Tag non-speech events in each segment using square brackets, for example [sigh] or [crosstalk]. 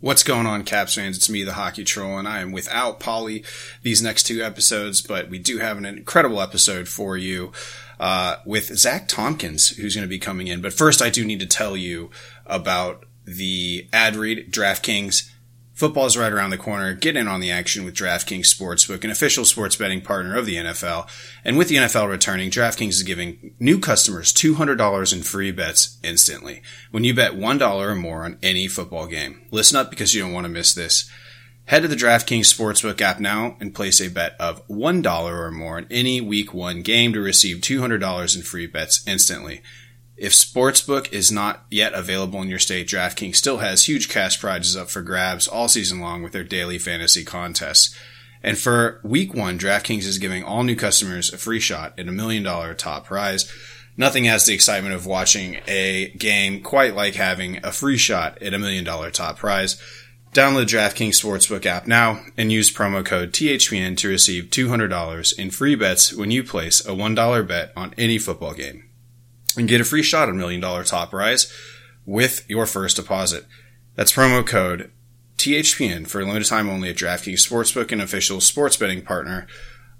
What's going on, Caps fans? It's me, the Hockey Troll, and I am without Paulie these next two episodes, but we do have an incredible episode for you uh, with Zach Tompkins, who's going to be coming in. But first, I do need to tell you about the ad read DraftKings Football's right around the corner. Get in on the action with DraftKings Sportsbook, an official sports betting partner of the NFL. And with the NFL returning, DraftKings is giving new customers $200 in free bets instantly when you bet $1 or more on any football game. Listen up because you don't want to miss this. Head to the DraftKings Sportsbook app now and place a bet of $1 or more on any week one game to receive $200 in free bets instantly. If Sportsbook is not yet available in your state, DraftKings still has huge cash prizes up for grabs all season long with their daily fantasy contests. And for week one, DraftKings is giving all new customers a free shot at a million dollar top prize. Nothing has the excitement of watching a game quite like having a free shot at a million dollar top prize. Download DraftKings Sportsbook app now and use promo code THPN to receive $200 in free bets when you place a $1 bet on any football game and get a free shot at million dollar top prize with your first deposit. That's promo code THPN for a limited time only at DraftKings Sportsbook, an official sports betting partner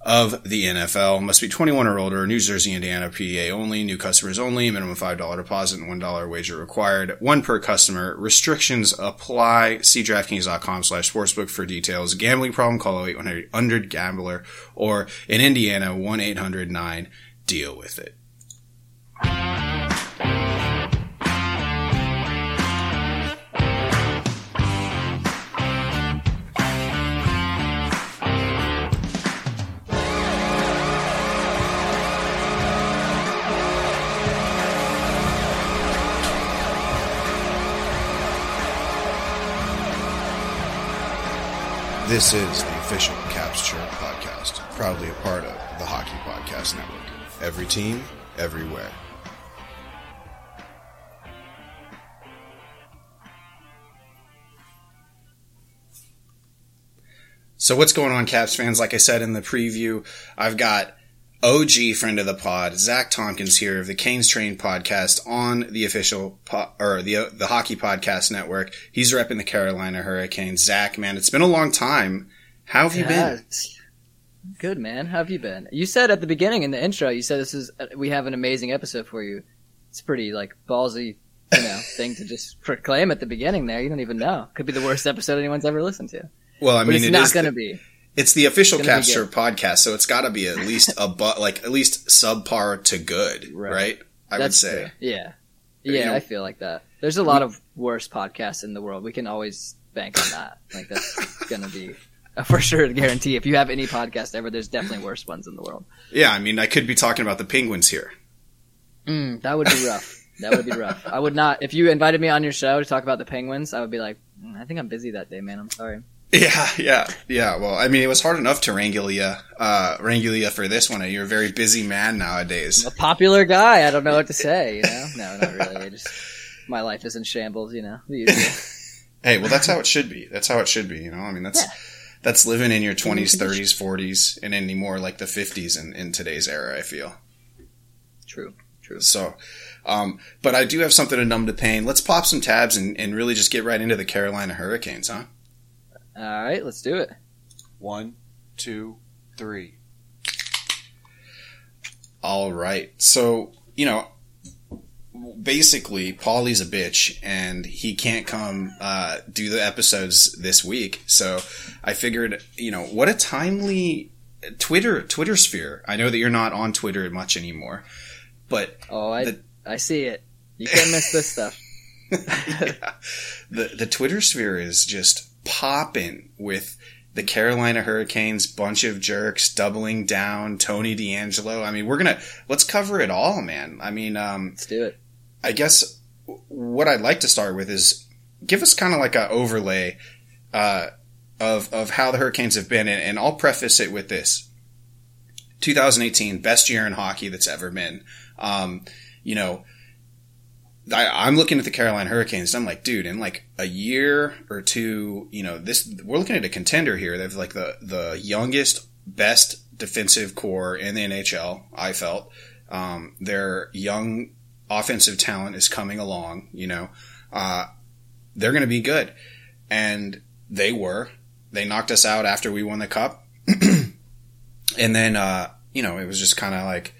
of the NFL. Must be 21 or older, New Jersey, Indiana, PA only, new customers only, minimum $5 deposit and $1 wager required, one per customer. Restrictions apply. See DraftKings.com slash sportsbook for details. Gambling problem, call 800-GAMBLER or in Indiana, 1-800-9-DEAL This is the official Caps Chirp podcast, proudly a part of the Hockey Podcast Network. Every team, everywhere. So what's going on, Caps fans? Like I said in the preview, I've got OG friend of the pod, Zach Tompkins here of the Canes Train podcast on the official po- or the the Hockey Podcast Network. He's repping the Carolina Hurricanes. Zach, man, it's been a long time. How have you been? Good man. How have you been? You said at the beginning in the intro, you said this is uh, we have an amazing episode for you. It's pretty like ballsy, you know, [laughs] thing to just proclaim at the beginning. There, you don't even know. Could be the worst episode anyone's ever listened to. Well, I But mean, it's it not going to be. It's the official It's gonna be Caps Chirp podcast, so it's got to be at least a bu- like at least subpar to good, right? Right. I That's would say. true. Yeah. You Yeah, know- I feel like that. There's a lot of worse podcasts in the world. We can always bank on that. Like that's [laughs] gonna be a for sure guarantee. If you have any podcast ever, there's definitely worse ones in the world. Yeah, I mean, I could be talking about the Penguins here. Mm, that would be [laughs] rough. That would be rough. I would not. If you invited me on your show to talk about the Penguins, I would be like, "Mm, I think I'm busy that day, man. I'm sorry. [laughs] Yeah, yeah, yeah. Well, I mean, it was hard enough to wrangle you, uh, wrangle you for this one. You're a very busy man nowadays. I'm a popular guy. I don't know what to say. You know? No, not really. I just my life is in shambles. You know, the usual. [laughs] Hey, well, that's how it should be. That's how it should be. You know, I mean, that's Yeah. that's living in your twenties, thirties, forties, and any more like the fifties in, in today's era. I feel True. True. so. Um, but I do have something to numb the pain. Let's pop some tabs and, and really just get right into the Carolina Hurricanes, huh? All right, let's do it. One, two, three. All right. So, you know, basically, Paulie's a bitch and he can't come uh, do the episodes this week. So I figured, you know, what a timely Twitter Twitter sphere. I know that you're not on Twitter much anymore, but Oh, I The- I see it. You can't miss this stuff. [laughs] yeah, the the Twitter sphere is just popping with the Carolina Hurricanes, bunch of jerks doubling down, Tony DeAngelo. I mean, we're gonna let's cover it all, man. I mean, um, Let's do it. I guess what I'd like to start with is give us kind of like a overlay uh, of of how the Hurricanes have been, and, and I'll preface it with this: 2018, best year in hockey that's ever been. Um, you know, I, I'm looking at the Carolina Hurricanes. And I'm like, dude, in like a year or two, you know, this we're looking at a contender here. They have like the the youngest, best defensive core in the NHL. I felt um, their young offensive talent is coming along. You know, uh, they're going to be good. and they were. They knocked us out after we won the cup. [clears throat] and then, uh, you know, it was just kind of like,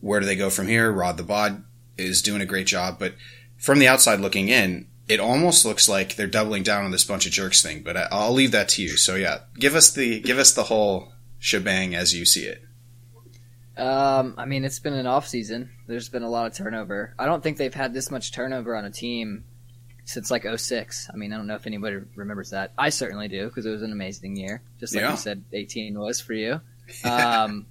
where do they go from here? Rod the Bod is doing a great job, but from the outside looking in, it almost looks like they're doubling down on this bunch of jerks thing. But I, I'll leave that to you. So yeah, give us the give us the whole shebang as you see it. Um, I mean, it's been an off season. There's been a lot of turnover. I don't think they've had this much turnover on a team since like 06. I mean, I don't know if anybody remembers that. I certainly do because it was an amazing year, just like Yeah. you said, 18 was for you. [laughs] Um,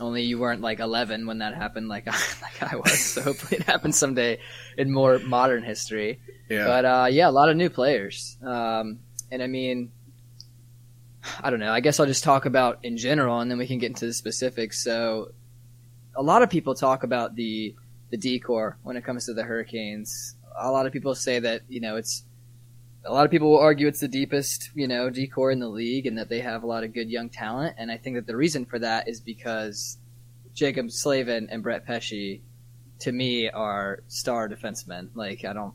only you weren't like 11 when that happened, like I, [laughs] like I was. So hopefully it happens someday in more modern history. Yeah. But uh, yeah, a lot of new players. Um, and I mean, I don't know. I guess I'll just talk about in general, and then we can get into the specifics. So, a lot of people talk about the the D-core when it comes to the Hurricanes. A lot of people say that you know it's. A lot of people will argue it's the deepest, you know, D-core in the league, and that they have a lot of good young talent. And I think that the reason for that is because Jaccob Slavin and Brett Pesce, to me, are star defensemen. Like I don't,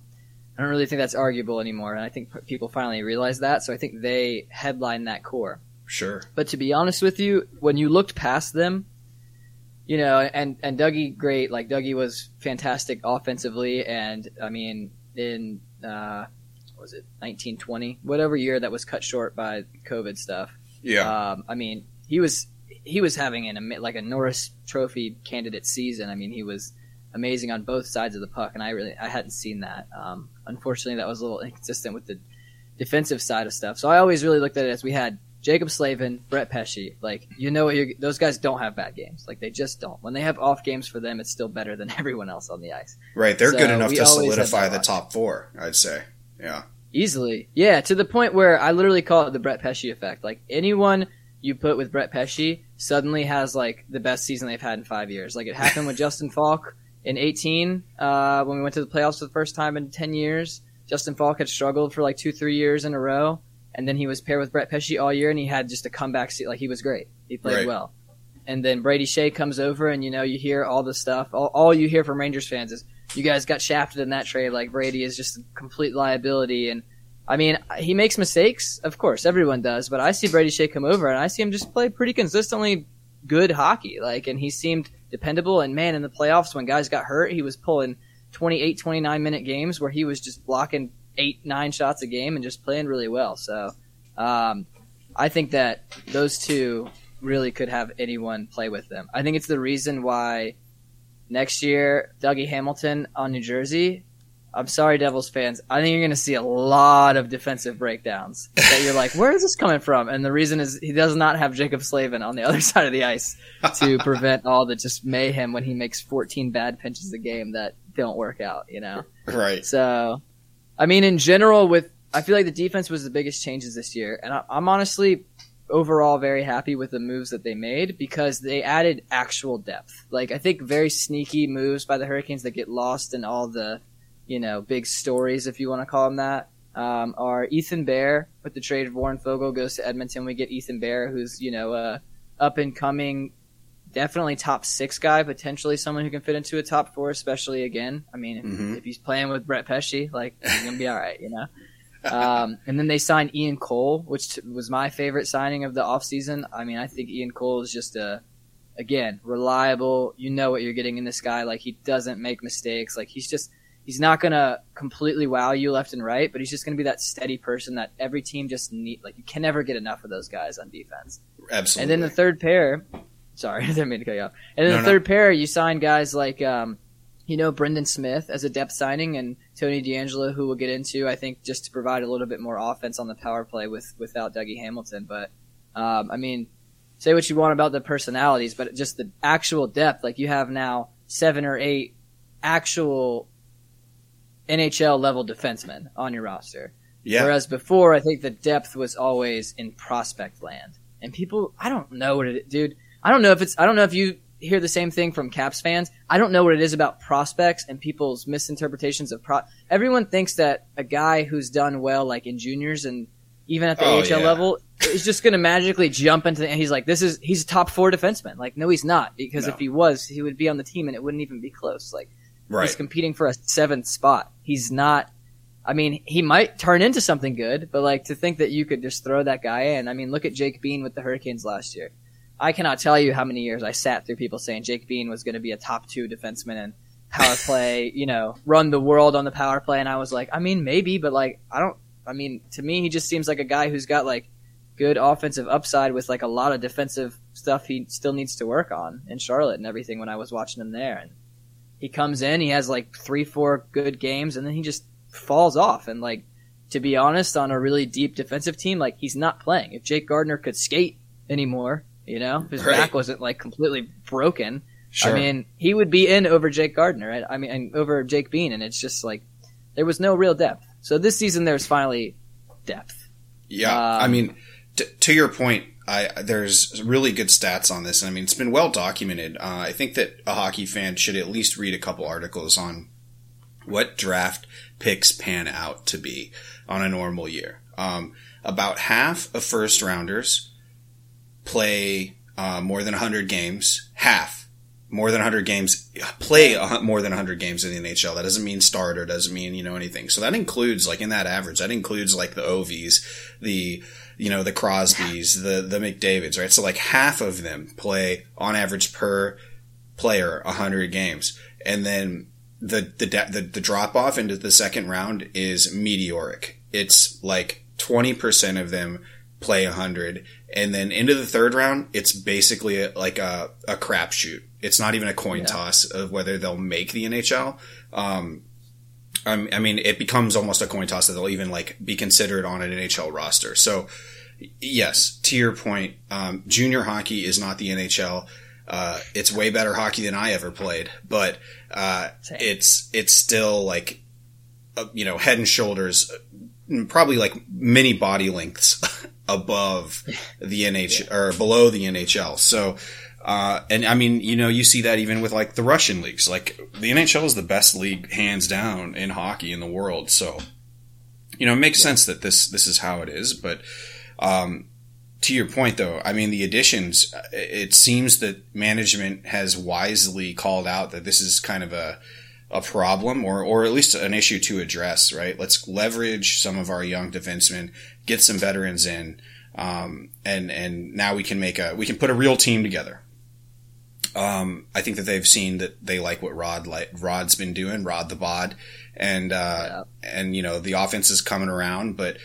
I don't really think that's arguable anymore, and I think people finally realize that. So I think they headline that core. sure. But to be honest with you, when you looked past them, you know, and and Dougie, great. Like Dougie was fantastic offensively, and I mean, in uh, was it 1920, whatever year that was cut short by COVID stuff. Yeah. Um, I mean, he was he was having an like a Norris Trophy candidate season. I mean, he was amazing on both sides of the puck, and I really I hadn't seen that. Um, unfortunately, that was a little inconsistent with the defensive side of stuff. So I always really looked at it as we had Jaccob Slavin, Brett Pesce. Like you know, those guys don't have bad games. Like they just don't. When they have off games for them, it's still better than [laughs] everyone else on the ice. right. They're so good enough to solidify the top four. I'd say. Yeah. Easily. Yeah, to the point where I literally call it the Brett Pesce effect. Like anyone you put with Brett Pesce suddenly has like the best season they've had in five years. Like it happened with [laughs] Justin Faulk in 18 uh, when we went to the playoffs for the first time in 10 years. Justin Faulk had struggled for like two, three years in a row. And then he was paired with Brett Pesce all year and he had just a comeback. Se- like he was great. He played Right. well. And then Brady Skjei comes over and you know, you hear all the stuff. All, all you hear from Rangers fans is, you guys got shafted in that trade. Like Brady is just a complete liability. And I mean, he makes mistakes, of course, everyone does. But I see Brady Skjei come over, and I see him just play pretty consistently good hockey. Like, and he seemed dependable. And man, in the playoffs, when guys got hurt, he was pulling 28, 29 minute games where he was just blocking eight, nine shots a game and just playing really well. So, um, I think that those two really could have anyone play with them. I think it's the reason why next year Dougie Hamilton on New Jersey. I'm sorry, Devils fans. I think you're going to see a lot of defensive breakdowns that you're like, where is this coming from? And the reason is he does not have Jaccob Slavin on the [laughs] other side of the ice to [laughs] prevent all the just mayhem when he makes 14 bad pinches a game that don't work out, you know? Right. So, I mean, in general, with I feel like the defense was the biggest changes this year, and I, I'm honestly overall very happy with the moves that they made because they added actual depth. Like I think very sneaky moves by the Hurricanes that get lost in all the, you know, big stories if you want to call them that. Um, are Ethan Bear with the trade of Warren Foegele goes to Edmonton. We get Ethan Bear, who's you know a up and coming, definitely top six guy, potentially someone who can fit into a top four, especially again. I mean, if, Mhm. if he's playing with Brett Pesce, like he's gonna be all right, you know. Um, and then they signed Ian Cole, which t- was my favorite signing of the offseason. I mean, I think Ian Cole is just a, again, reliable. You know what you're getting in this guy. Like, he doesn't make mistakes. Like, he's just, he's not going to completely wow you left and right, but he's just going to be that steady person that every team just need. Like, you can never get enough of those guys on defense. Absolutely. And then the third pair, sorry, [laughs] I didn't mean to cut you off. And then No, the no. third pair, you sign guys like, um, you know, Brendan Smith as a depth signing and Tony DeAngelo, who we'll get into, I think, just to provide a little bit more offense on the power play with without Dougie Hamilton. But, um, I mean, say what you want about the personalities, but just the actual depth, like you have now seven or eight actual NHL level defensemen on your roster. yeah. Whereas before, I think the depth was always in prospect land, and people, I don't know what it, dude. I don't know if it's, I don't know if you hear the same thing from Caps fans. I don't know what it is about prospects and people's misinterpretations of pro. Everyone thinks that a guy who's done well, like in juniors and even at the Oh, AHL yeah. level, is just going to magically jump into. The, and he's like, this is he's a top four defenseman. Like, no, he's not because No. if he was, he would be on the team and it wouldn't even be close. Like. right. He's competing for a seventh spot. He's not I mean, he might turn into something good, but like to think that you could just throw that guy in. I mean, look at Jake Bean with the Hurricanes last year. I cannot tell you how many years I sat through people saying Jake Bean was going to be a top two defenseman and power play, [laughs] you know, run the world on the power play. And I was like, I mean, maybe, but like, I don't, I mean, to me, he just seems like a guy who's got like good offensive upside with like a lot of defensive stuff he still needs to work on in Charlotte and everything when I was watching him there. And he comes in, he has like three, four good games, and then he just falls off. And like, to be honest, on a really deep defensive team, like he's not playing. If Jake Gardiner could skate anymore, you know, his Right. back wasn't like completely broken. Sure. I mean, he would be in over Jake Gardiner. right? I mean, and over Jake Bean, and it's just like there was no real depth. So this season, there's finally depth. Yeah, Um, I mean, t- to your point, I there's really good stats on this, and I mean it's been well documented. Uh, I think that a hockey fan should at least read a couple articles on what draft picks pan out to be on a normal year. Um, about half of first rounders play uh, more than 100 games. Half more than 100 games play more than 100 games in the NHL. That doesn't mean starter, doesn't mean, you know, anything. So that includes like in that average, that includes like the OVs, the, you know, the Crosbys, the, the McDavids, right? So like half of them play on average per player 100 games. And then the, the, the, the drop off into the second round is meteoric. It's like 20% of them play 100 and then into the third round it's basically a, like a, a crapshoot. It's not even a coin Yeah. toss of whether they'll make the nhl um, I'm- i mean it becomes almost a coin toss that they'll even like be considered on an nhl roster. So yes to your point um, junior hockey is not the nhl uh, it's way better hockey than i ever played but uh, it's it's still like uh, you know head and shoulders uh, probably like many body lengths [laughs] above [laughs] the NH or below the NHL. So, uh, and I mean, you know, you see that even with like the Russian leagues. Like the NHL is the best league, hands down, in hockey in the world. So, you know, it makes sense that this this is how it is. But um, to your point, though, I mean, the additions. uh, It seems that management has wisely called out that this is kind of a a problem or, or at least an issue to address, right? Let's leverage some of our young defensemen, get some veterans in, um, and, and now we can make a, we can put a real team together. Um, I think that they've seen that they like what Rod like Rod's been doing, Rod the Bod, and uh, and you know the offense is coming around, but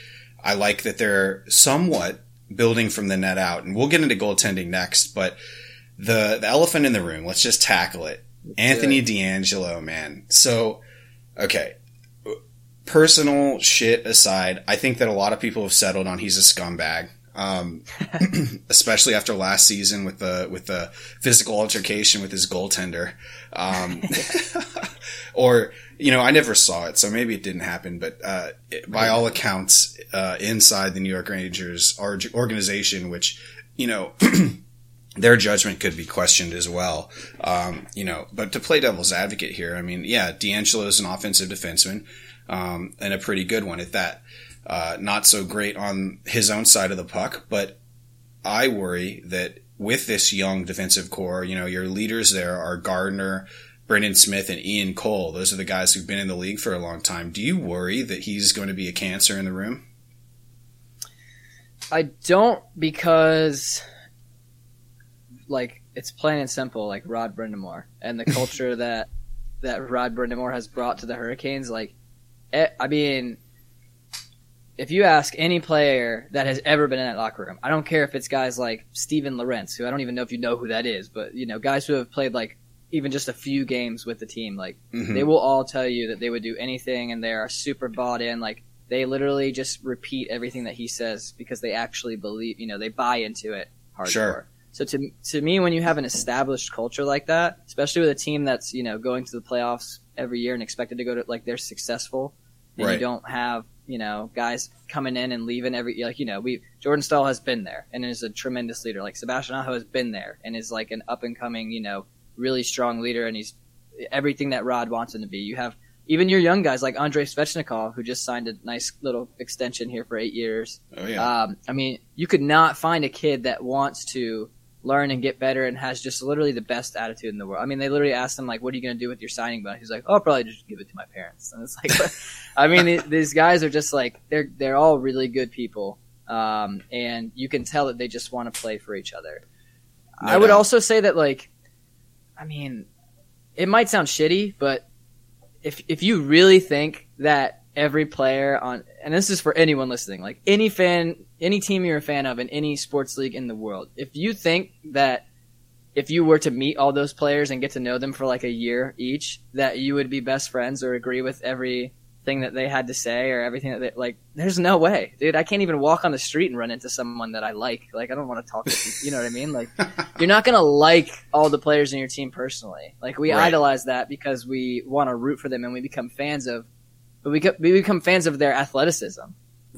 I like that they're somewhat building from the net out, and we'll get into goaltending next, but the the elephant in the room, let's just tackle it. Anthony DeAngelo, man. So, okay. Personal shit aside, I think that a lot of people have settled on he's a scumbag. Um, [laughs] [clears throat] especially after last season with the with the physical altercation with his goaltender, um, [laughs] or you know I never saw it, so maybe it didn't happen. But uh, it, by all accounts, uh, inside the New York Rangers org- organization, which you know [clears throat] their judgment could be questioned as well. Um, you know, but to play devil's advocate here, I mean, yeah, DeAngelo is an offensive defenseman, um, and a pretty good one at that. Uh, not so great on his own side of the puck, but I worry that with this young defensive core, you know, your leaders there are Gardiner, Brendan Smith, and Ian Cole. Those are the guys who've been in the league for a long time. Do you worry that he's going to be a cancer in the room? I don't because, like, it's plain and simple. Like Rod Brind'Amour and the culture [laughs] that that Rod Brind'Amour has brought to the Hurricanes. Like, I mean, if you ask any player that has ever been in that locker room, I don't care if it's guys like Steven Lorentz, who I don't even know if you know who that is, but you know, guys who have played like even just a few games with the team, like Mhm. they will all tell you that they would do anything and they are super bought in. Like they literally just repeat everything that he says because they actually believe, you know, they buy into it hardcore. Sure. So to to me, when you have an established culture like that, especially with a team that's you know going to the playoffs every year and expected to go to like they're successful, and Right. you don't have you know guys coming in and leaving every like you know we Jordan Staal has been there and is a tremendous leader. Like Sebastian Aho has been there and is like an up and coming you know really strong leader and he's everything that Rod wants him to be. You have even your young guys like Andrei Svechnikov who just signed a nice little extension here for eight years. Oh yeah, Um, I mean, you could not find a kid that wants to learn and get better and has just literally the best attitude in the world. I mean, they literally asked him like, "What are you going to do with your signing bonus?" He's like, "Oh, I'll probably just give it to my parents." And it's like, [laughs] I mean, these guys are just like they're they're all really good people, um, and you can tell that they just want to play for each other. No I would also say that like, I mean, it might sound shitty, but if if you really think that every player on and this is for anyone listening, like any fan, any team you're a fan of in any sports league in the world, if you think that if you were to meet all those players and get to know them for like a year each, that you would be best friends or agree with everything that they had to say or everything that they like, there's no way, dude. I can't even walk on the street and run into someone that I like. Like, I don't want to talk to people. You know what I mean? Like, [laughs] you're not gonna like all the players in your team personally. Like, we Right. idolize that because we want to root for them and we become fans of, but we, we become fans of their athleticism.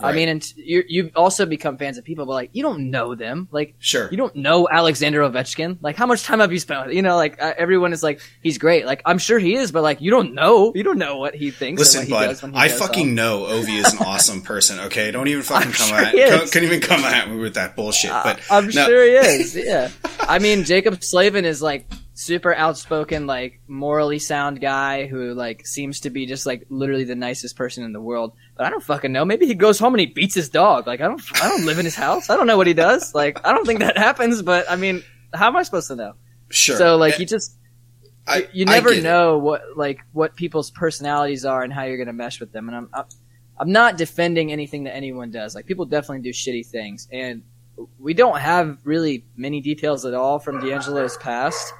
I mean, and you you also become fans of people, but like you don't know them. Like Sure. you don't know Alexander Ovechkin. Like, how much time have you spent with? You know, like uh, everyone is like, he's great. Like, I'm sure he is, but like, you don't know. You don't know what he thinks. Listen, bud, he does when he I fucking off. know Ovi is an [laughs] awesome person. Okay, don't even fucking I'm come sure at co- couldn't even come at me with that bullshit. But Uh, I'm no, sure he is. Yeah. I mean, Jacob Slavin is like super outspoken, like morally sound guy who like seems to be just like literally the nicest person in the world. But I don't fucking know. Maybe he goes home and he beats his dog. Like I don't, I don't live in his house. I don't know what he does. Like I don't think that [laughs] happens. But I mean, how am I supposed to know? sure. So like Eh, you just I- you never get it. know what like what people's personalities are and how you're gonna mesh with them. And I'm I'm, I'm not defending anything that anyone does. Like people definitely do shitty things, and we don't have really many details at all from DeAngelo's past.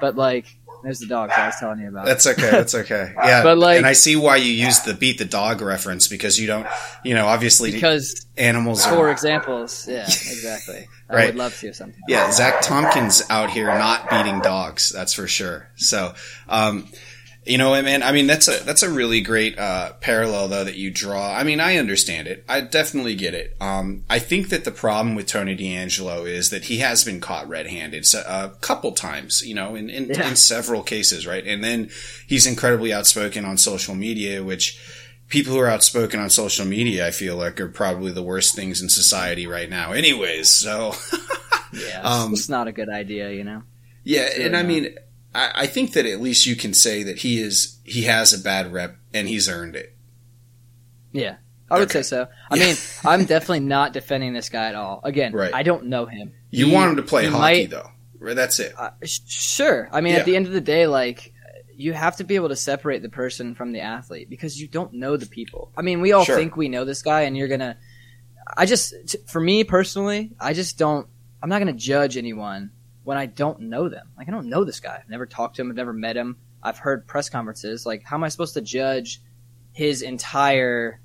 But like, there's the dogs I was telling you about. That's okay. That's okay. [laughs] Yeah, But, like- and I see why you use the beat the dog reference because you don't, you know, obviously because animals for are. examples, yeah, [laughs] exactly. I Right. would love to something. Yeah, Zach Tompkins out here not beating dogs. That's for sure. So, um, you know, man. I mean, that's a that's a really great uh, parallel though that you draw. I mean, I understand it. I definitely get it. Um, I think that the problem with Tony DeAngelo is that he has been caught red-handed so, a couple times. You know, in in, Yeah. in several cases, right? And then he's incredibly outspoken on social media, which people who are outspoken on social media, I feel like, are probably the worst things in society right now. Anyways, so. [laughs] Yeah, Um, it's not a good idea, you know. Yeah, It's and I not. mean, I, I think that at least you can say that he is he has a bad rep and he's earned it. Yeah, I would Okay. say so. I Yeah. mean, I'm definitely not defending this guy at all. Again, Right. I don't know him. You He- want him to play hockey might- though. Right, That's it. Uh, sure. I mean, Yeah. at the end of the day, like you have to be able to separate the person from the athlete because you don't know the people. I mean, we all Sure. think we know this guy, and you're gonna. I just, t- for me personally, I just don't. I'm not gonna judge anyone when I don't know them. Like I don't know this guy. I've never talked to him. I've never met him. I've heard press conferences. Like, how am I supposed to judge his entire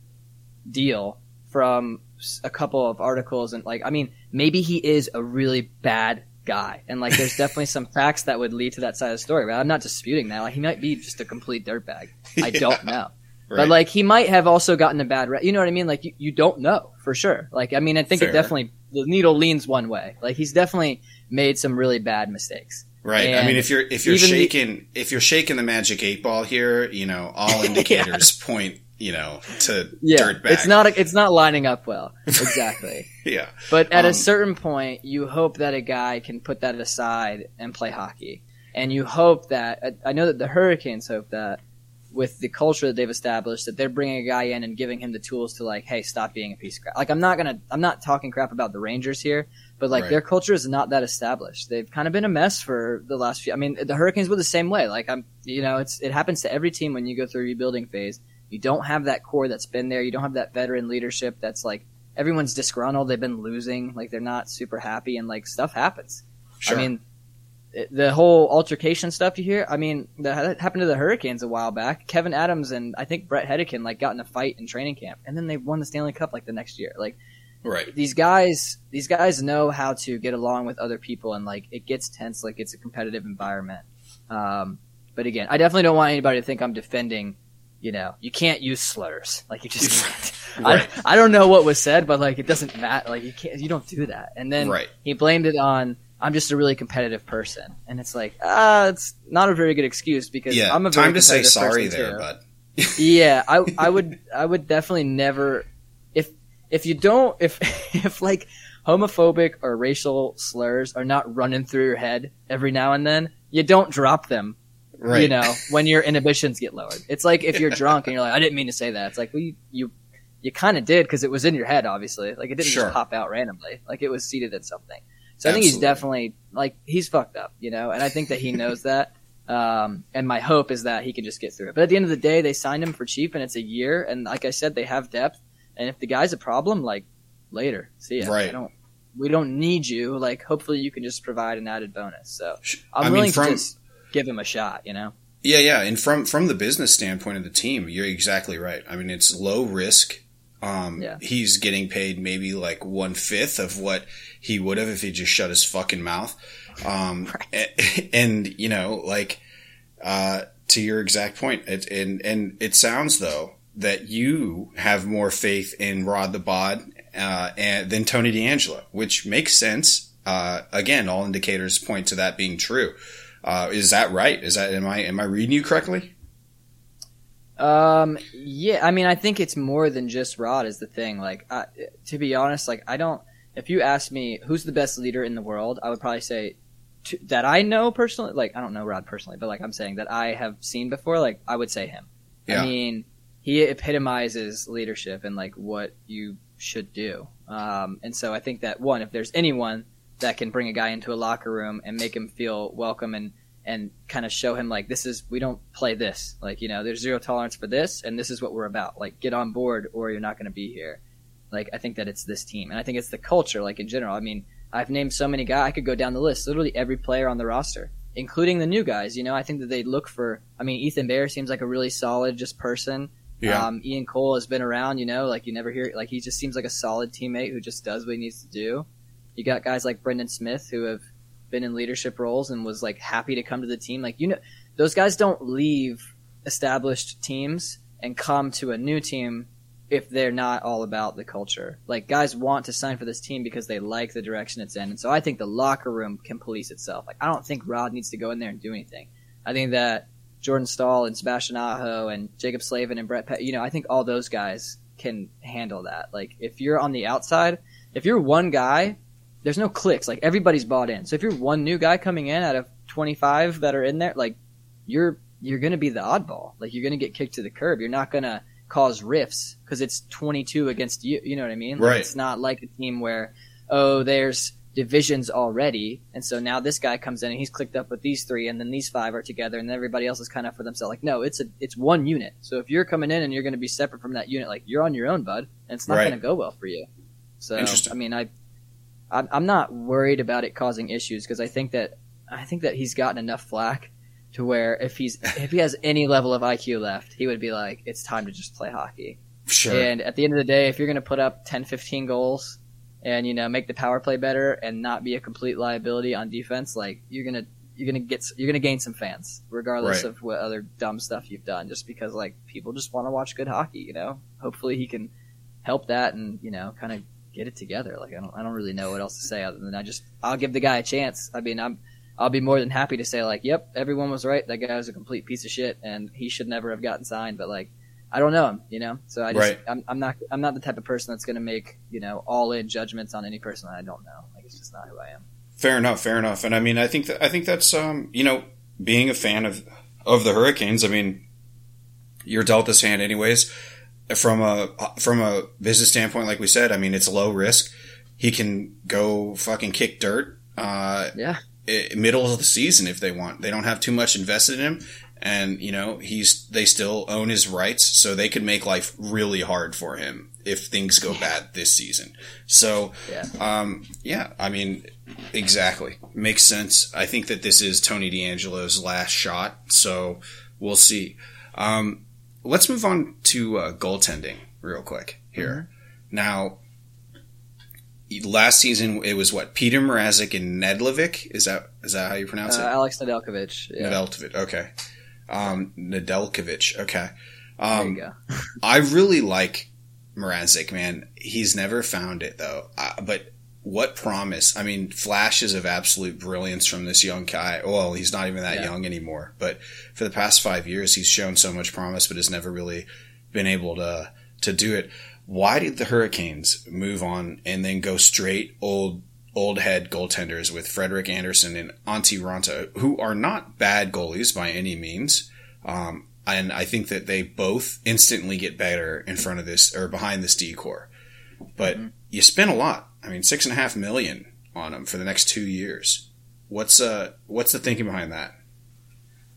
deal from a couple of articles? And like, I mean, maybe he is a really bad guy, and like, there's [laughs] definitely some facts that would lead to that side of the story. But I'm not disputing that. Like, he might be just a complete dirtbag. I [laughs] Yeah, don't know. right. But like he might have also gotten a bad rep. You know what I mean? Like you, you don't know for sure. Like I mean, I think Fair. it definitely the needle leans one way. Like he's definitely made some really bad mistakes. right. I mean, if you're if you're even the- shaking if you're shaking the magic eight ball here, you know, all [laughs] indicators point, you know, to Yeah, dirtbag. it's not it's not lining up well. Exactly. [laughs] Yeah, but at Um, a certain point, you hope that a guy can put that aside and play hockey, and you hope that I- I know that the Hurricanes hope that with the culture that they've established that they're bringing a guy in and giving him the tools to like hey stop being a piece of crap like i'm not gonna i'm not talking crap about the rangers here but like Right. their culture is not that established they've kind of been a mess for the last few i mean the hurricanes were the same way like i'm you know it's it happens to every team when you go through a rebuilding phase you don't have that core that's been there you don't have that veteran leadership that's like everyone's disgruntled they've been losing like they're not super happy and like stuff happens sure. I mean, it- the whole altercation stuff you hear. I mean, that happened to the Hurricanes a while back. Kevyn Adams and I think Bret Hedican like got in a fight in training camp, and then they won the Stanley Cup like the next year. Like right. these guys, these guys know how to get along with other people, and like it gets tense. Like it's a competitive environment. Um, but again, I definitely don't want anybody to think I'm defending. You know, you can't use slurs. Like you just [laughs] can't. Right. I, I don't know what was said, but like it doesn't matter. Like you can't. You don't do that. And then Right. he blamed it on I'm just a really competitive person, and it's like ah, it's not a very good excuse because Yeah. I'm a very Time to say sorry there, too. bud. yeah, I [laughs] I would I would definitely never if you don't if [laughs] if like homophobic or racial slurs are not running through your head every now and then, you don't drop them. Right. You know, when your inhibitions get lowered. It's like if you're drunk and you're like, I didn't mean to say that. It's like, well, you, you, you kind of did because it was in your head, obviously. Like it didn't Sure. just pop out randomly. Like it was seated in something. So I think he's definitely like he's fucked up, you know, and I think that he knows [laughs] that. Um, and my hope is that he can just get through it. But at the end of the day, they signed him for cheap, and it's a year. And like I said, they have depth. And if the guy's a problem, like later, see ya. Right. I don't. We don't need you. Like, hopefully, you can just provide an added bonus. So I'm I mean, willing from- to just give him a shot. You know. Yeah, yeah, and from from the business standpoint of the team, you're exactly right. I mean, it's low risk. Um, Yeah. he's getting paid maybe like one fifth of what he would have if he just shut his fucking mouth. Um, [laughs] and, and you know, like uh, to your exact point, it, and and it sounds though that you have more faith in Rod the Bod uh, and, than Tony DeAngelo, which makes sense. Uh, again, all indicators point to that being true. Uh, is that right? Is that am I am I reading you correctly? Um. Yeah. I mean, I think it's more than just Rod is the thing. Like, I, to be honest, like I don't. If you ask me who's the best leader in the world, I would probably say to, that I know personally. Like, I don't know Rod personally, but like I'm saying that I have seen before. Like, I would say him. Yeah. I mean, he epitomizes leadership and like what you should do. Um, and so I think that one, if there's anyone that can bring a guy into a locker room and make him feel welcome and and kind of show him like this is we don't play this. Like you know there's zero tolerance for this and this is what we're about. Like get on board or you're not going to be here. Like i think that it's this team. And i think it's the culture like in general. I mean i've named so many guys i could go down the list. Literally every player on the roster including the new guys. You know i think that they look for i mean ethan bear seems like a really solid just person Yeah. um, ian cole has been around you know like you never hear like he just seems like a solid teammate who just does what he needs to do you got guys like brendan smith who have been in leadership roles and was like happy to come to the team. Like you know, those guys don't leave established teams and come to a new team if they're not all about the culture. Like guys want to sign for this team because they like the direction it's in. And so I think the locker room can police itself. Like I don't think Rod needs to go in there and do anything. I think that Jordan Staal and Sebastian Aho and Jaccob Slavin and Brett Pett, you know, I think all those guys can handle that. Like if you're on the outside, if you're one guy there's no clicks. Like everybody's bought in. So if you're one new guy coming in out of 25 that are in there, like you're you're gonna be the oddball. Like you're gonna get kicked to the curb. You're not gonna cause rifts because it's 22 against you. You know what I mean? Like, Right. It's not like a team where oh there's divisions already, and so now this guy comes in and he's clicked up with these three, and then these five are together, and everybody else is kind of for themselves. Like no, it's a it's one unit. So if you're coming in and you're gonna be separate from that unit, like you're on your own, bud, and it's not Right. gonna go well for you. So I mean, I I'm, I'm not worried about it causing issues because I think that I think that he's gotten enough flack to where if he's if he has any level of IQ left, he would be like, it's time to just play hockey. Sure. And at the end of the day, if you're going to put up 10, 15 goals and you know make the power play better and not be a complete liability on defense, like you're gonna you're gonna get you're gonna gain some fans regardless Right. of what other dumb stuff you've done. Just because like people just want to watch good hockey, you know. Hopefully he can help that and you know kind of get it together. Like I don't I don't really know what else to say other than I just I'll give the guy a chance. I mean I'm. I'll be more than happy to say like, yep, everyone was right. That guy was a complete piece of shit, and he should never have gotten signed. But like, I don't know him, you know. So I just, Right. I'm, I'm not, I'm not the type of person that's going to make, you know, all in judgments on any person that I don't know. Like, it's just not who I am. Fair enough, fair enough. And I mean, I think that I think that's um, you know, being a fan of of the Hurricanes. I mean, you're dealt this hand anyways. From a from a business standpoint, like we said, I mean, it's low risk. He can go fucking kick dirt. Uh, Yeah. middle of the season if they want. They don't have too much invested in him, and you know he's they still own his rights, so they could make life really hard for him if things go bad this season. So, Yeah. um, yeah, I mean, exactly makes sense. I think that this is Tony DeAngelo's last shot, so we'll see. Um, let's move on to uh, goaltending real quick here. Now, last season it was what Petr Mrazek and Nedlovic. Is that is that how you pronounce Uh, it? Alex Nedeljkovic. Yeah. Nedeljkovic. Okay. Um, Nedeljkovic. Okay. there Um, you go. [laughs] I really like Mrazek, man. He's never found it though. Uh, but what promise? I mean, flashes of absolute brilliance from this young guy. Well, he's not even that Yeah. young anymore. But for the past five years, he's shown so much promise, but has never really been able to to do it. Why did the Hurricanes move on and then go straight old old head goaltenders with Frederik Andersen and Antti Raanta, who are not bad goalies by any means? Um, and I think that they both instantly get better in front of this or behind this D-core. But mm-hmm. you spend a lot. I mean, six and a half million on them for the next two years. What's uh what's the thinking behind that?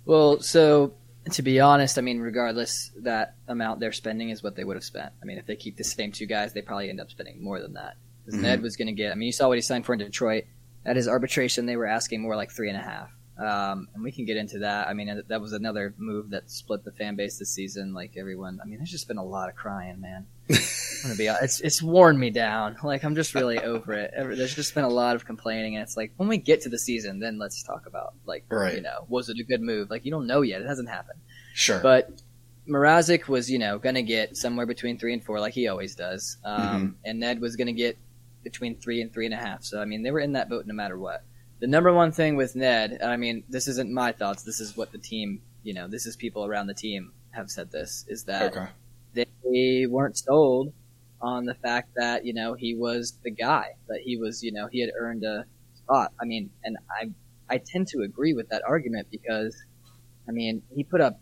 Well, so to be honest, I mean, regardless, that amount they're spending is what they would have spent. I mean, if they keep the same two guys, they probably end up spending more than that. Because mm-hmm. Ned was going to get. I mean, you saw what he signed for in Detroit. At his arbitration, they were asking more like three and a half. Um, and we can get into that. I mean, that was another move that split the fan base this season. Like everyone, I mean, there's just been a lot of crying, man. [laughs] I'm gonna be, it's it's worn me down. Like I'm just really over it. There's just been a lot of complaining, and it's like when we get to the season, then let's talk about like, right. you know, was it a good move? Like you don't know yet; it hasn't happened. Sure. But Mrazek was, you know, gonna get somewhere between three and four, like he always does, um, mm-hmm. and Ned was gonna get between three and three and a half. So I mean, they were in that boat no matter what the number one thing with Ned, I mean, this isn't my thoughts. This is what the team, you know, this is people around the team have said this is that okay. they weren't sold on the fact that you know he was the guy that he was, you know, he had earned a spot. I mean, and I I tend to agree with that argument because, I mean, he put up.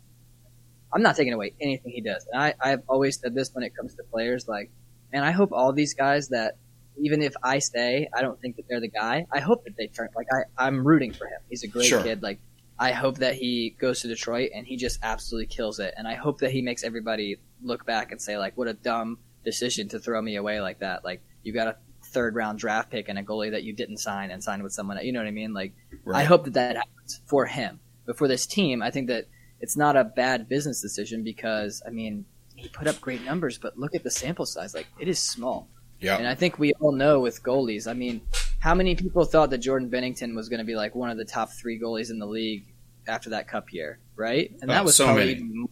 I'm not taking away anything he does, and I I've always said this when it comes to players like, man, I hope all these guys that even if I stay, I don't think that they're the guy. I hope that they turn. Like I, I'm rooting for him. He's a great sure. kid. Like I hope that he goes to Detroit and he just absolutely kills it. And I hope that he makes everybody look back and say like, what a dumb decision to throw me away like that. Like you got a third round draft pick and a goalie that you didn't sign and signed with someone. You know what I mean? Like right. I hope that that happens for him. But for this team, I think that it's not a bad business decision because I mean he put up great numbers, but look at the sample size. Like it is small. Yeah. And I think we all know with goalies, I mean, how many people thought that Jordan Binnington was going to be like one of the top three goalies in the league after that cup year, right? And that oh, was so probably more,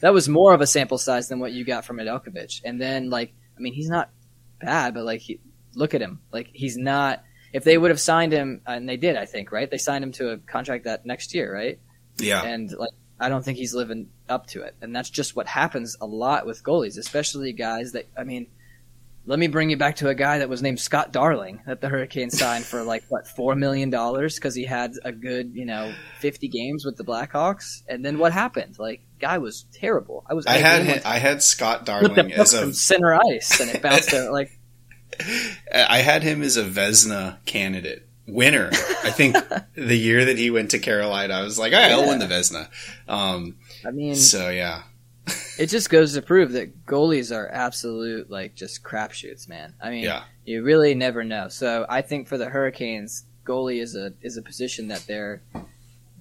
that was more of a sample size than what you got from Nedeljkovic. And then like, I mean, he's not bad, but like, he, look at him. Like, he's not. If they would have signed him, and they did, I think, right? They signed him to a contract that next year, right? Yeah. And like, I don't think he's living up to it. And that's just what happens a lot with goalies, especially guys that, I mean let me bring you back to a guy that was named Scott Darling that the Hurricanes signed for like what four million dollars because he had a good you know fifty games with the Blackhawks, and then what happened? Like guy was terrible. I was. I had him, I had Scott Darling as a center ice, and it bounced out like. [laughs] I had him as a Vezina candidate winner. I think [laughs] the year that he went to Carolina, I was like, right, I'll win the Vezina. Um, I mean, so yeah it just goes to prove that goalies are absolute like just crapshoots, man. I mean, yeah. you really never know. So I think for the Hurricanes, goalie is a is a position that they're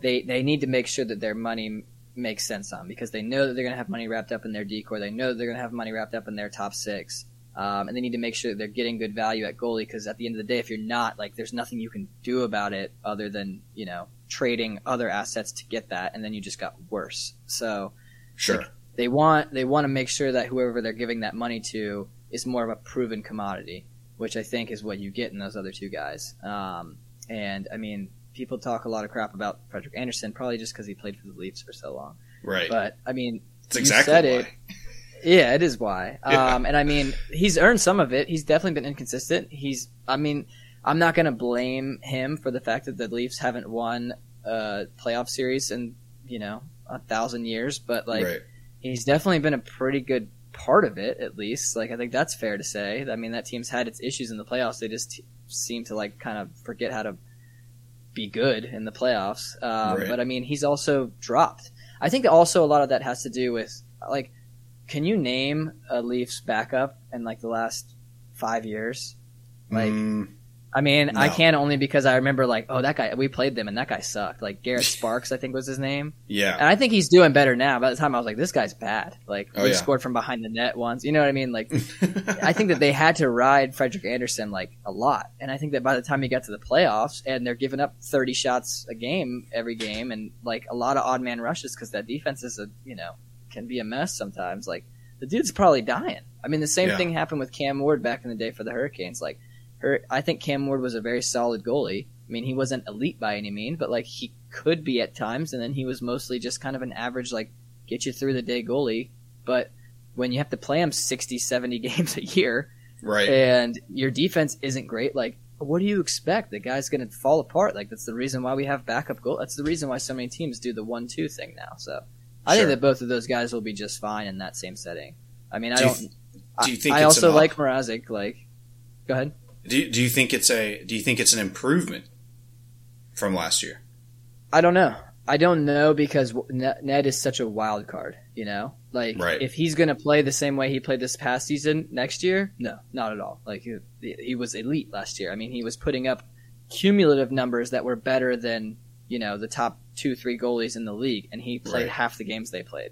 they they need to make sure that their money makes sense on because they know that they're going to have money wrapped up in their D-core. They know that they're going to have money wrapped up in their top six. Um, and they need to make sure that they're getting good value at goalie because at the end of the day, if you're not, like, there's nothing you can do about it other than you know trading other assets to get that, and then you just got worse. So, sure. Like, they want they want to make sure that whoever they're giving that money to is more of a proven commodity, which I think is what you get in those other two guys. Um, and I mean, people talk a lot of crap about Frederik Andersen, probably just because he played for the Leafs for so long. Right. But I mean, it's exactly said why. it. [laughs] Yeah, it is why. Yeah. Um, and I mean, he's earned some of it. He's definitely been inconsistent. He's, I mean, I'm not going to blame him for the fact that the Leafs haven't won a playoff series in, you know, a thousand years, but like, right he's definitely been a pretty good part of it, at least. Like I think that's fair to say. I mean, that team's had its issues in the playoffs. They just t- seem to like kind of forget how to be good in the playoffs. Um, right. But I mean, he's also dropped. I think also a lot of that has to do with like, can you name a Leafs backup in like the last five years? Like. Mm I mean, no. I can only because I remember like, oh, that guy. We played them, and that guy sucked. Like Garrett [laughs] Sparks, I think was his name. Yeah, and I think he's doing better now. By the time I was like, this guy's bad. Like oh, yeah. scored from behind the net once. You know what I mean? Like, [laughs] I think that they had to ride Frederik Andersen like a lot, and I think that by the time you got to the playoffs, and they're giving up thirty shots a game every game, and like a lot of odd man rushes because that defense is a you know can be a mess sometimes. Like the dude's probably dying. I mean, the same yeah. thing happened with Cam Ward back in the day for the Hurricanes. Like Er, I think Cam Ward was a very solid goalie. I mean, he wasn't elite by any means, but like he could be at times, and then he was mostly just kind of an average, like get you through the day goalie. But when you have to play him 60, 70 [laughs] games a year Right. and your defense isn't great, like what do you expect? The guy's going to fall apart. Like that's the reason why we have backup goal. That's the reason why so many teams do the one-two thing now. So I Sure. think that both of those guys will be just fine in that same setting. I mean, I Do you don't. th- do you think I, I also like Mrazek. Like, go ahead. Do you, do you think it's a do you think it's an improvement from last year? I don't know. I don't know because Ned is such a wild card. You know, like Right. if he's going to play the same way he played this past season next year, no, not at all. Like he, he was elite last year. I mean, he was putting up cumulative numbers that were better than you know the top two, three goalies in the league, and he played Right. half the games they played.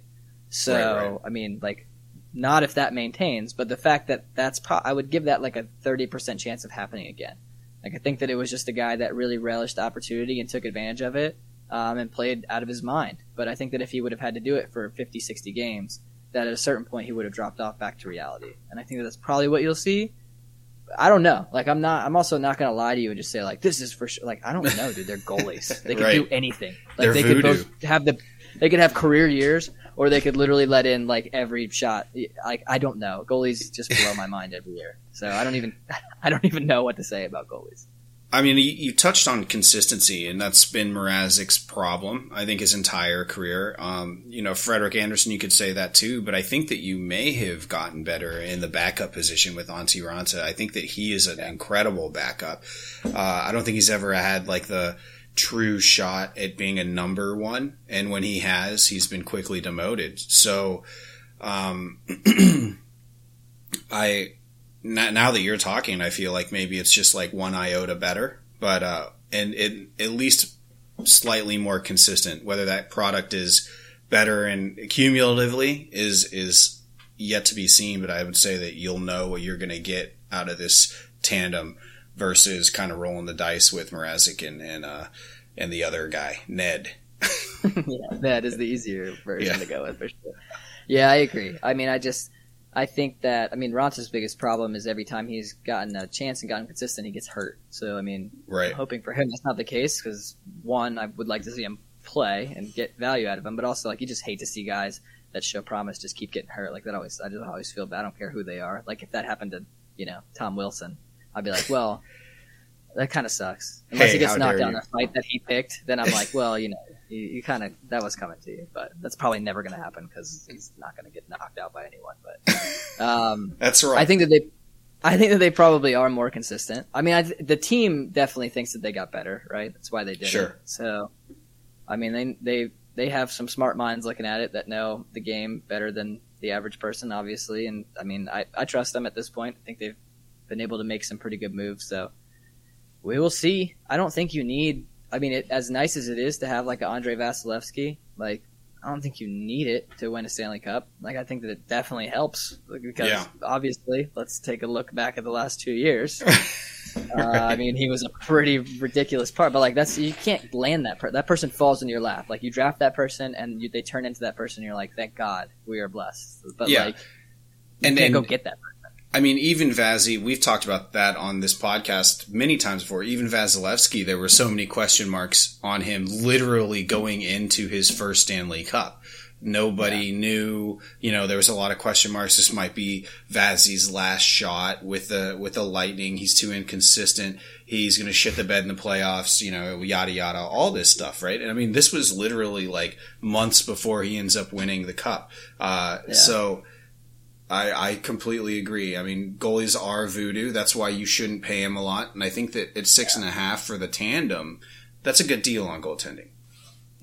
So right. I mean, like, not if that maintains, but the fact that that's pro- I would give that like a thirty percent chance of happening again. Like I think that it was just a guy that really relished the opportunity and took advantage of it um, and played out of his mind. But I think that if he would have had to do it for 50, 60 games, that at a certain point he would have dropped off back to reality. And I think that that's probably what you'll see. I don't know. Like I'm not. I'm also not gonna lie to you and just say like this is for sure. Like I don't know, dude. They're goalies. They [laughs] can Right. do anything. Like They're they voodoo. could both have the. They could have career years, or they could literally let in like every shot. Like I don't know. Goalies just blow my mind every year. So I don't even. [laughs] I don't even know what to say about goalies. I mean, you, you touched on consistency, and that's been Mrazek's problem. I think his entire career. Um, you know, Frederik Andersen, you could say that too, but I think that you may have gotten better in the backup position with Antti Raanta. I think that he is an incredible backup. Uh, I don't think he's ever had like the true shot at being a number one, and when he has, he's been quickly demoted. So, um, [clears throat] I now, that you're talking, I feel like maybe it's just like one iota better, but uh, and it at least slightly more consistent. Whether that product is better and cumulatively is is yet to be seen, but I would say that you'll know what you're going to get out of this tandem versus kind of rolling the dice with Mrazek and and uh, and the other guy Ned. [laughs] yeah, that is the easier version Yeah. to go with for sure. Yeah, I agree. I mean, I just I think that I mean Raanta's biggest problem is every time he's gotten a chance and gotten consistent, he gets hurt. So I mean, Right. I'm hoping for him that's not the case because one, I would like to see him play and get value out of him, but also like you just hate to see guys that show promise just keep getting hurt. Like that always I just always feel bad. I don't care who they are. Like if that happened to you know Tom Wilson, I'd be like, well. That kind of sucks. Unless Hey, he gets knocked out in a fight that he picked, then I'm like, well, you know, you, you kind of that was coming to you, but that's probably never going to happen because he's not going to get knocked out by anyone. But um, That's right. I think that they, I think that they probably are more consistent. I mean, I, the team definitely thinks that they got better, right? That's why they did Sure. it. So, I mean, they they they have some smart minds looking at it that know the game better than the average person, obviously. And I mean, I, I trust them at this point. I think they've been able to make some pretty good moves. So we will see. I don't think you need. I mean, it, as nice as it is to have like an Andre Vasilevskiy, like I don't think you need it to win a Stanley Cup. Like I think that it definitely helps because Yeah. obviously, let's take a look back at the last two years. [laughs] uh, I mean, he was a pretty ridiculous part, but like that's you can't land that per- that person falls into your lap. Like you draft that person and you, they turn into that person. And you're like, thank God we are blessed. But Yeah. like, you And- can't go get that. person. I mean, even Vazzy, we've talked about that on this podcast many times before. Even Vasilevskiy, there were so many question marks on him literally going into his first Stanley Cup. Nobody knew, you know, there was a lot of question marks. This might be Vazzy's last shot with the, with the lightning. He's too inconsistent. He's going to shit the bed in the playoffs, you know, yada, yada, all this stuff, right? And I mean, this was literally like months before he ends up winning the cup. Uh, Yeah. so, I, I completely agree. I mean, goalies are voodoo. That's why you shouldn't pay him a lot. And I think that at six and a half for the tandem, that's a good deal on goaltending.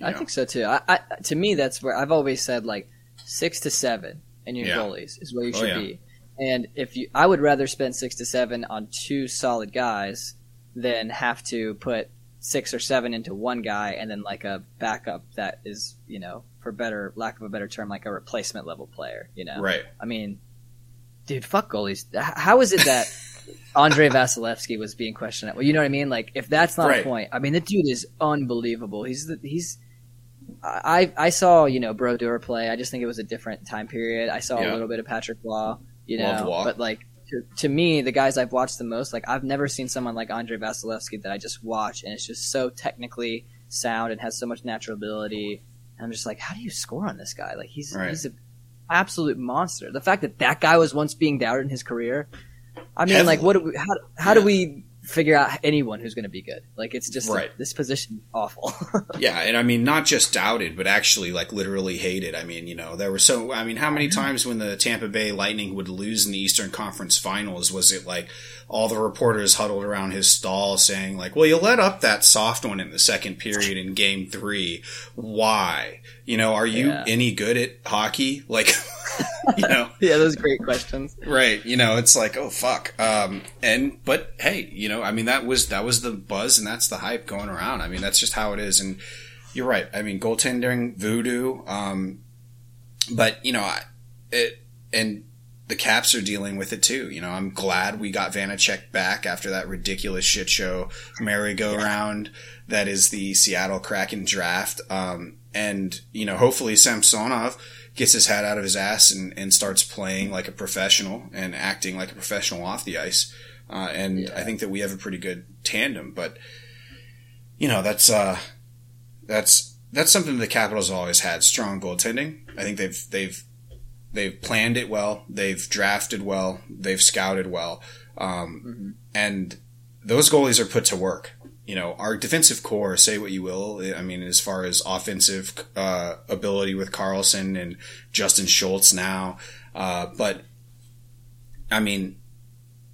I know? think so too. I, I to me that's where I've always said like six to seven in your Yeah. goalies is where you Oh, should yeah. be. And if you, I would rather spend six to seven on two solid guys than have to put six or seven into one guy and then like a backup that is you know for better lack of a better term like a replacement level player. You know, Right. I mean, dude, fuck goalies. How is it that [laughs] Andre Vasilevskiy was being questioned? Well, you know what I mean. Like, if that's not Right. a point, I mean, the dude is unbelievable. He's the, he's. I I saw you know Brodeur play. I just think it was a different time period. I saw Yeah. a little bit of Patrick Roy, you know, but like to, to me, the guys I've watched the most, like I've never seen someone like Andre Vasilevskiy that I just watch and it's just so technically sound and has so much natural ability. And I'm just like, how do you score on this guy? Like he's Right. he's a absolute monster. The fact that that guy was once being doubted in his career. I mean, Heavily. like, what? Do we, how how do we figure out anyone who's going to be good? Like, it's just Right. this position awful. [laughs] Yeah, and I mean, not just doubted, but actually like literally hated. I mean, you know, there were so. I mean, how many mm-hmm. times when the Tampa Bay Lightning would lose in the Eastern Conference Finals was it like all the reporters huddled around his stall saying like, "Well, you let up that soft one in the second period in Game Three. Why? You know, are you Yeah. any good at hockey? Like, [laughs] [laughs] you know." yeah, those great questions. Right. You know, it's like, oh fuck. Um, and but hey, you know, I mean, that was that was the buzz and that's the hype going around. I mean, that's just how it is. And you're right. I mean, goaltending voodoo. Um, but you know, I, it and the Caps are dealing with it too. You know, I'm glad we got Vanecek back after that ridiculous shit show merry-go-round that is the Seattle Kraken draft. Um, and you know, hopefully Samsonov gets his hat out of his ass and, and starts playing like a professional and acting like a professional off the ice. Uh, and Yeah. I think that we have a pretty good tandem, but you know, that's, uh, that's, that's something the Capitals have always had strong goaltending. I think they've, they've, they've planned it well. They've drafted well. They've scouted well. Um, and those goalies are put to work. You know, our defensive core, say what you will. I mean, as far as offensive, uh, ability with Carlson and Justin Schultz now. Uh, but I mean,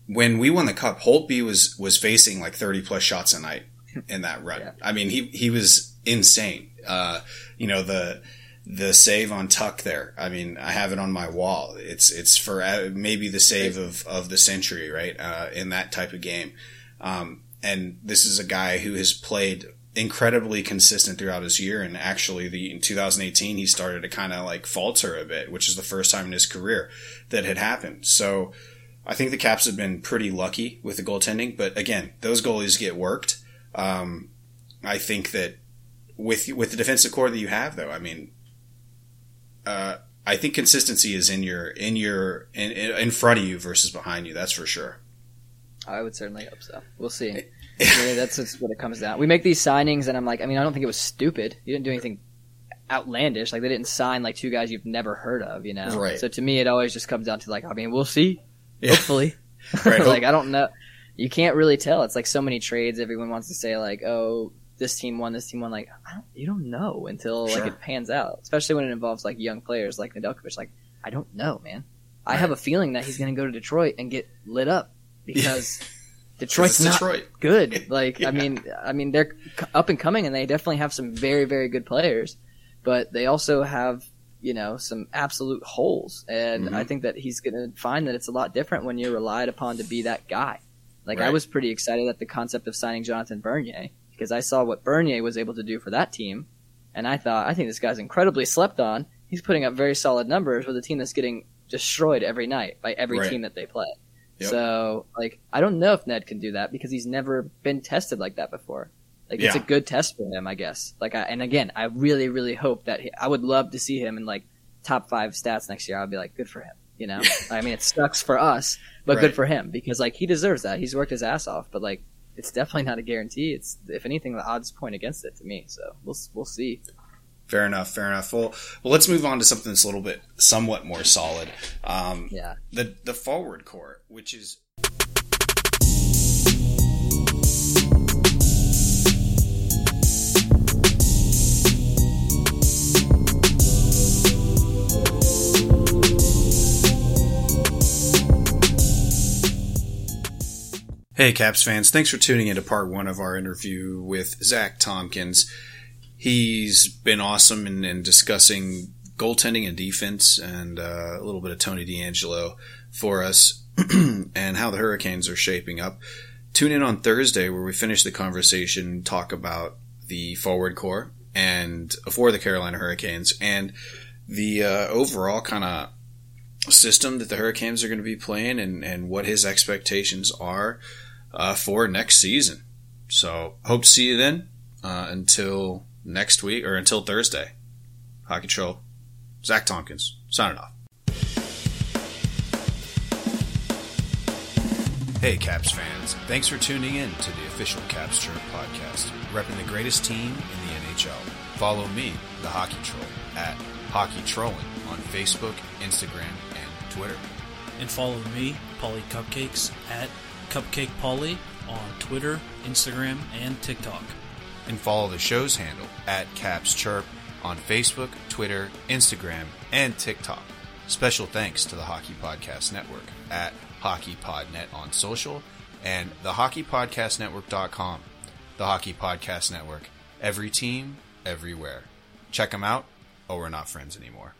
when we won the cup, Holtby was, was facing like 30 plus shots a night in that run. Yeah. I mean, he, he was insane. Uh, you know, the, the save on Tuch there. I mean, I have it on my wall. It's, it's for uh, maybe the save of, of the century, right? Uh, in that type of game. Um, and this is a guy who has played incredibly consistent throughout his year. And actually the, in 2018, he started to kind of like falter a bit, which is the first time in his career that had happened. So I think the Caps have been pretty lucky with the goaltending, but again, those goalies get worked. Um, I think that with, with the defensive core that you have though, I mean, uh, I think consistency is in your, in your, in, in front of you versus behind you. That's for sure. I would certainly hope so. We'll see. [laughs] Really, that's just what it comes down. We make these signings, and I'm like, I mean, I don't think it was stupid. You didn't do anything outlandish. Like they didn't sign like two guys you've never heard of, you know. Right. So to me, it always just comes down to like, I mean, we'll see. Yeah. Hopefully. [laughs] Right. [laughs] like I don't know. You can't really tell. It's like so many trades. Everyone wants to say like, oh, this team won, this team won. Like I don't, you don't know until Sure. like it pans out. Especially when it involves like young players like Nedeljkovic. Like I don't know, man. I have a feeling that he's going to go to Detroit and get lit up because [laughs] Detroit's not Detroit. good. [laughs] Like Yeah. I mean, I mean they're up and coming, and they definitely have some very very good players, but they also have you know some absolute holes. And Mhm. I think that he's going to find that it's a lot different when you're relied upon to be that guy. Like I was pretty excited at the concept of signing Jonathan Bernier because I saw what Bernier was able to do for that team, and I thought I think this guy's incredibly slept on. He's putting up very solid numbers with a team that's getting destroyed every night by every Right. team that they play. Yep. So, like, I don't know if Ned can do that because he's never been tested like that before. Like, it's a good test for him, I guess. Like, I, and again, I really, really hope that he, I would love to see him in like top five stats next year. I'd be like, good for him. You know, [laughs] I mean, it sucks for us, but Right. good for him because like he deserves that. He's worked his ass off, but like, it's definitely not a guarantee. It's if anything, the odds point against it to me. So we'll we'll see. Fair enough. Fair enough. Well, well, let's move on to something that's a little bit somewhat more solid. Um, Yeah. the the forward court, which is Hey, Caps fans! Thanks for tuning in to part one of our interview with Zach Tompkins. He's been awesome in, in discussing goaltending and defense, and uh, a little bit of Tony DeAngelo for us, [clears throat] and how the Hurricanes are shaping up. Tune in on Thursday where we finish the conversation, talk about the forward core and for the Carolina Hurricanes and the uh, overall kind of system that the Hurricanes are going to be playing and, and what his expectations are uh, for next season. So hope to see you then. Uh, until next week or until Thursday. Hockey Troll, Zach Tompkins, signing off. Hey, Caps fans. Thanks for tuning in to the official Caps Chirp podcast, repping the greatest team in the NHL. Follow me, the Hockey Troll, at Hockey Trolling on Facebook, Instagram, and Twitter. And follow me, Paulie Cupcakes, at Cupcake Paulie on Twitter, Instagram, and TikTok. And follow the show's handle at Caps Chirp on Facebook, Twitter, Instagram, and TikTok. Special thanks to the Hockey Podcast Network at HockeyPodNet on social and thehockeypodcastnetwork.com. The Hockey Podcast Network. Every team, everywhere. Check them out, or we're not friends anymore.